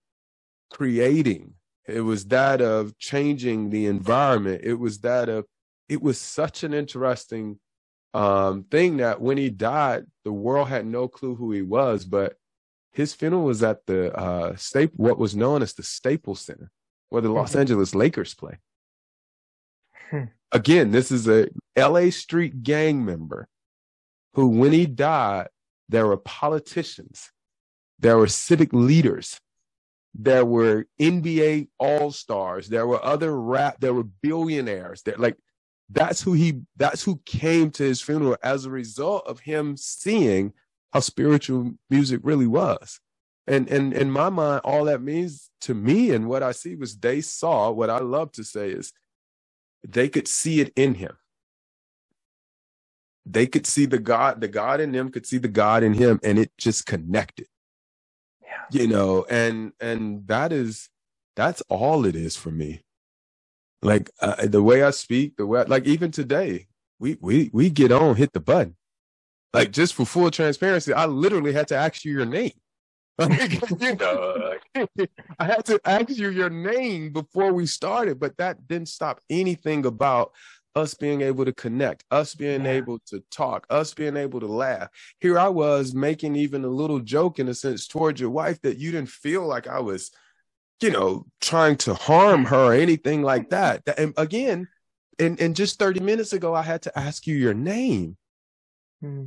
creating. It was that of changing the environment. It was that of it was such an interesting um, thing that when he died, the world had no clue who he was, but his funeral was at the uh, staple, what was known as the Staples Center, where the Los mm-hmm. Angeles Lakers play. Hmm. Again, this is a LA Street gang member who, when he died, there were politicians, there were civic leaders, there were NBA All Stars, there were other rap, there were billionaires. That like that's who he that's who came to his funeral as a result of him seeing how spiritual music really was and and in my mind all that means to me and what i see was they saw what i love to say is they could see it in him they could see the god the god in them could see the god in him and it just connected. You know and and that is that's all it is for me like uh, the way I speak, the way I, like even today, we we we get on, hit the button. Like just for full transparency, I literally had to ask you your name. you know, I had to ask you your name before we started, but that didn't stop anything about us being able to connect, us being yeah. able to talk, us being able to laugh. Here I was making even a little joke in a sense towards your wife that you didn't feel like I was you know, trying to harm her or anything like that. And again, and, and just 30 minutes ago, I had to ask you your name. Hmm.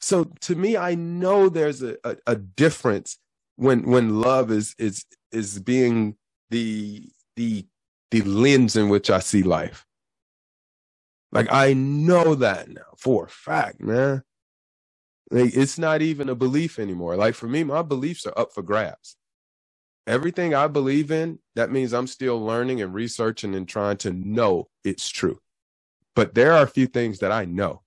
So to me, I know there's a, a, a, difference when when love is is is being the the the lens in which I see life. Like I know that now for a fact, man. Like it's not even a belief anymore. Like for me, my beliefs are up for grabs everything I believe in, that means I'm still learning and researching and trying to know it's true. But there are a few things that I know.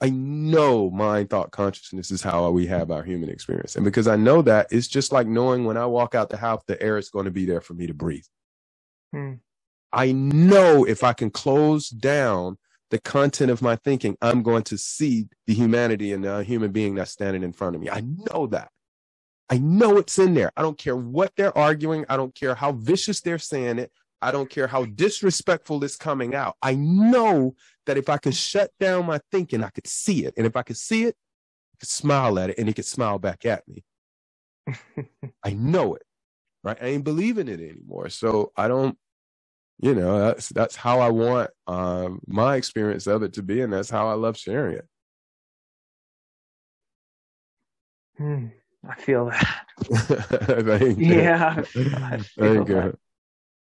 I know mind, thought, consciousness is how we have our human experience. And because I know that, it's just like knowing when I walk out the house, the air is going to be there for me to breathe. Hmm. I know if I can close down the content of my thinking, I'm going to see the humanity and the human being that's standing in front of me. I know that. I know it's in there. I don't care what they're arguing. I don't care how vicious they're saying it. I don't care how disrespectful it's coming out. I know that if I can shut down my thinking, I could see it. And if I could see it, I could smile at it and it could smile back at me. I know it. Right. I ain't believing it anymore. So I don't, you know, that's that's how I want um, my experience of it to be, and that's how I love sharing it. Hmm. I feel that. yeah, I feel that.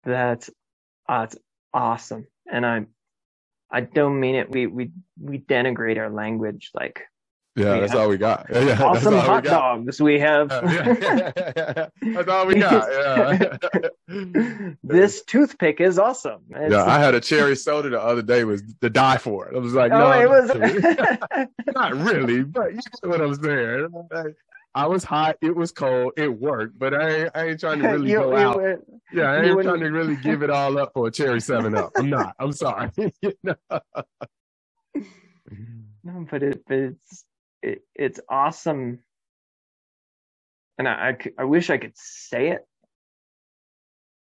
That's that's awesome, and I I don't mean it. We we we denigrate our language like. Yeah, that's all we got. Yeah, awesome hot dogs we have. yeah, yeah, that's all we got. Yeah. this toothpick is awesome. It's, yeah, I had a cherry soda the other day was to die for. it. I was like, oh, no, it was not really, but you know what I'm saying. I was hot. It was cold. It worked, but I ain't, I ain't trying to really you, go you out. Went, yeah, I ain't trying to really give it all up for a cherry seven up. I'm not. I'm sorry. no, but it, but it's it, it's awesome, and I, I I wish I could say it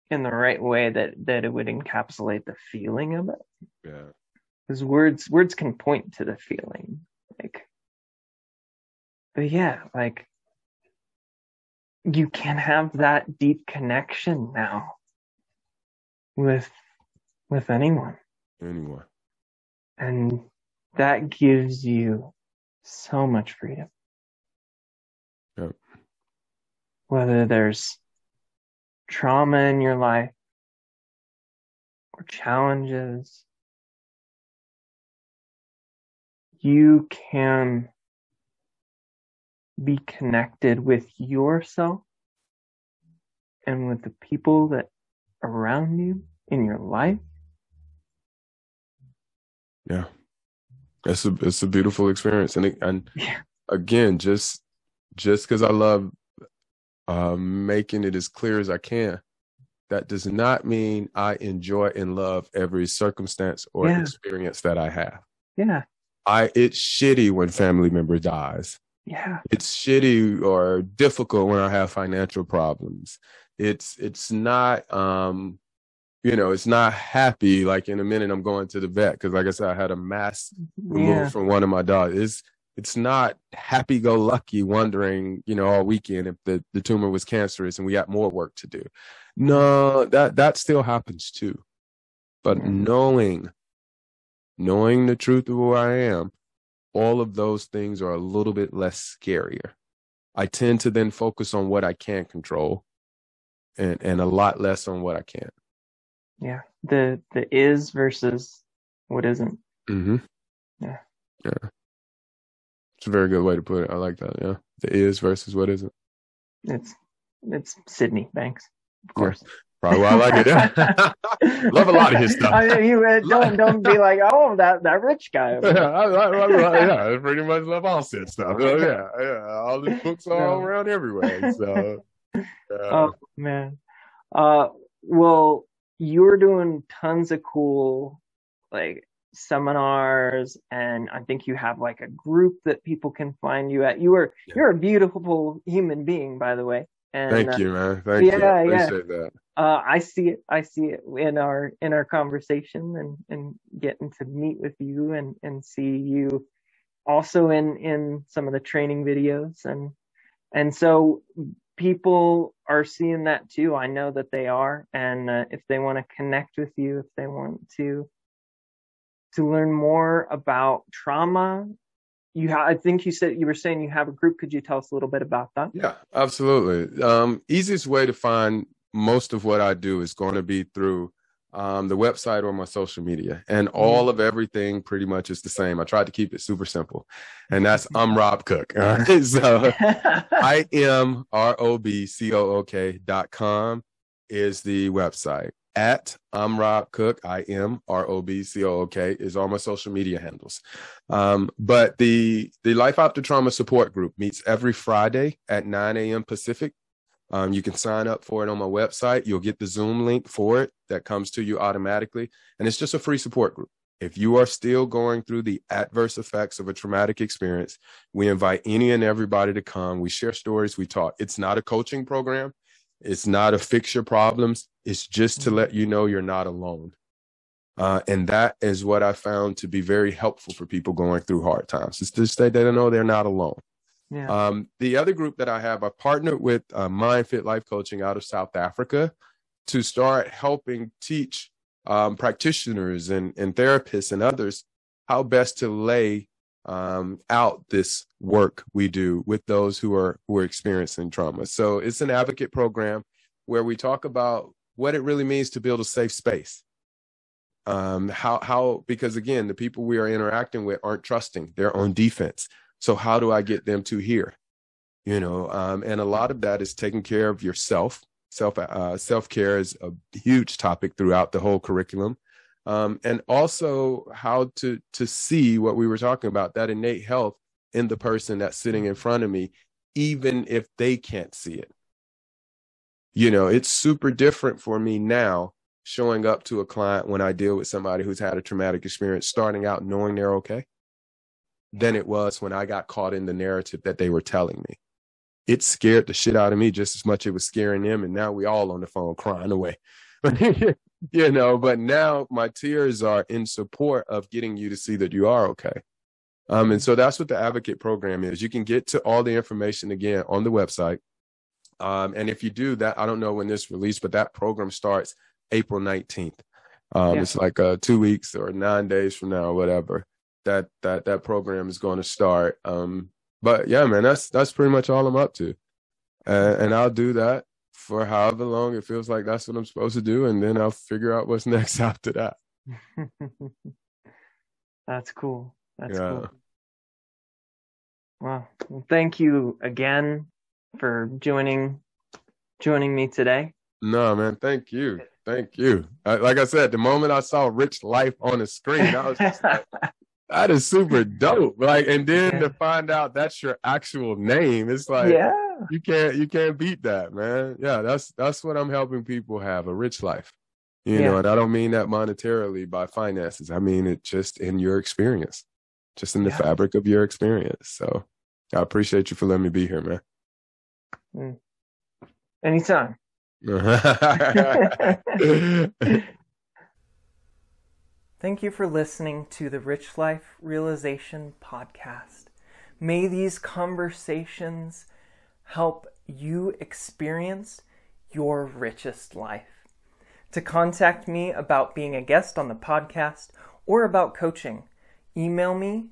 in the right way that that it would encapsulate the feeling of it. Yeah, because words words can point to the feeling, like. But yeah, like you can have that deep connection now with with anyone anyone and that gives you so much freedom yep. whether there's trauma in your life or challenges you can be connected with yourself and with the people that around you in your life. Yeah. It's a it's a beautiful experience, and it, and yeah. again, just just because I love uh, making it as clear as I can, that does not mean I enjoy and love every circumstance or yeah. experience that I have. Yeah. I it's shitty when family member dies. Yeah. It's shitty or difficult when I have financial problems. It's it's not um you know, it's not happy like in a minute I'm going to the vet because like I said, I had a mass removed yeah. from one of my dogs. It's it's not happy go lucky wondering, you know, all weekend if the, the tumor was cancerous and we got more work to do. No, that that still happens too. But knowing knowing the truth of who I am, all of those things are a little bit less scarier. I tend to then focus on what I can control and, and a lot less on what I can't. Yeah. The the is versus what isn't. Mm-hmm. Yeah. Yeah. It's a very good way to put it. I like that. Yeah. The is versus what isn't. It's it's Sydney Banks, of course. Yeah. Probably why I like it. Love a lot of his stuff. I mean, you uh, don't don't be like, oh, that that rich guy. yeah, I, I, I, yeah, I pretty much love all Syd stuff. So, yeah, yeah, all the books are all around everywhere. So, uh, oh man, uh, well, you're doing tons of cool like seminars and I think you have like a group that people can find you at. You are yeah. you're a beautiful human being, by the way. And, Thank uh, you, man. Thank yeah, you. Appreciate yeah. Uh, I see it. I see it in our in our conversation and and getting to meet with you and and see you also in in some of the training videos and and so people are seeing that too. I know that they are, and uh, if they want to connect with you, if they want to to learn more about trauma, you have. I think you said you were saying you have a group. Could you tell us a little bit about that? Yeah, absolutely. Um, easiest way to find most of what I do is going to be through um, the website or my social media. And mm-hmm. all of everything pretty much is the same. I tried to keep it super simple. And that's I'm Rob Cook. So I am R O B C O O K dot com is the website. At I'm Rob Cook, I am R O B C O O K is all my social media handles. Um, but the the Life After Trauma Support Group meets every Friday at 9 a.m. Pacific, um, you can sign up for it on my website. You'll get the Zoom link for it that comes to you automatically. And it's just a free support group. If you are still going through the adverse effects of a traumatic experience, we invite any and everybody to come. We share stories, we talk. It's not a coaching program, it's not a fix your problems. It's just to let you know you're not alone. Uh, and that is what I found to be very helpful for people going through hard times. It's just that they know they're not alone. Yeah. Um, the other group that I have, I partnered with uh, Mind Fit Life Coaching out of South Africa to start helping teach um, practitioners and, and therapists and others how best to lay um, out this work we do with those who are who are experiencing trauma. So it's an advocate program where we talk about what it really means to build a safe space. Um, how how because again, the people we are interacting with aren't trusting; they're on defense. So how do I get them to here? You know, um, and a lot of that is taking care of yourself. Self uh, self care is a huge topic throughout the whole curriculum, um, and also how to to see what we were talking about that innate health in the person that's sitting in front of me, even if they can't see it. You know, it's super different for me now showing up to a client when I deal with somebody who's had a traumatic experience, starting out knowing they're okay than it was when I got caught in the narrative that they were telling me. It scared the shit out of me just as much as it was scaring them. And now we all on the phone crying away. you know, but now my tears are in support of getting you to see that you are okay. Um, and so that's what the advocate program is. You can get to all the information again on the website. Um, and if you do that, I don't know when this released, but that program starts April 19th. Um, yeah. It's like uh, two weeks or nine days from now or whatever that that that program is going to start. Um, but yeah, man, that's that's pretty much all I'm up to, uh, and I'll do that for however long it feels like that's what I'm supposed to do, and then I'll figure out what's next after that. that's cool. That's yeah. cool. Well, thank you again for joining joining me today. No, man, thank you. Thank you. I, like I said, the moment I saw Rich Life on the screen, I was just like, that is super dope. Like, and then yeah. to find out that's your actual name, it's like, yeah, you can't, you can't beat that, man. Yeah, that's that's what I'm helping people have a rich life. You yeah. know, and I don't mean that monetarily by finances. I mean it just in your experience, just in the yeah. fabric of your experience. So, I appreciate you for letting me be here, man. Mm. Anytime. Thank you for listening to the Rich Life Realization Podcast. May these conversations help you experience your richest life. To contact me about being a guest on the podcast or about coaching, email me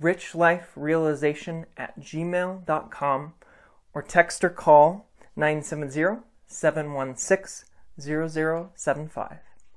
richliferealization at gmail.com or text or call 970 716 0075.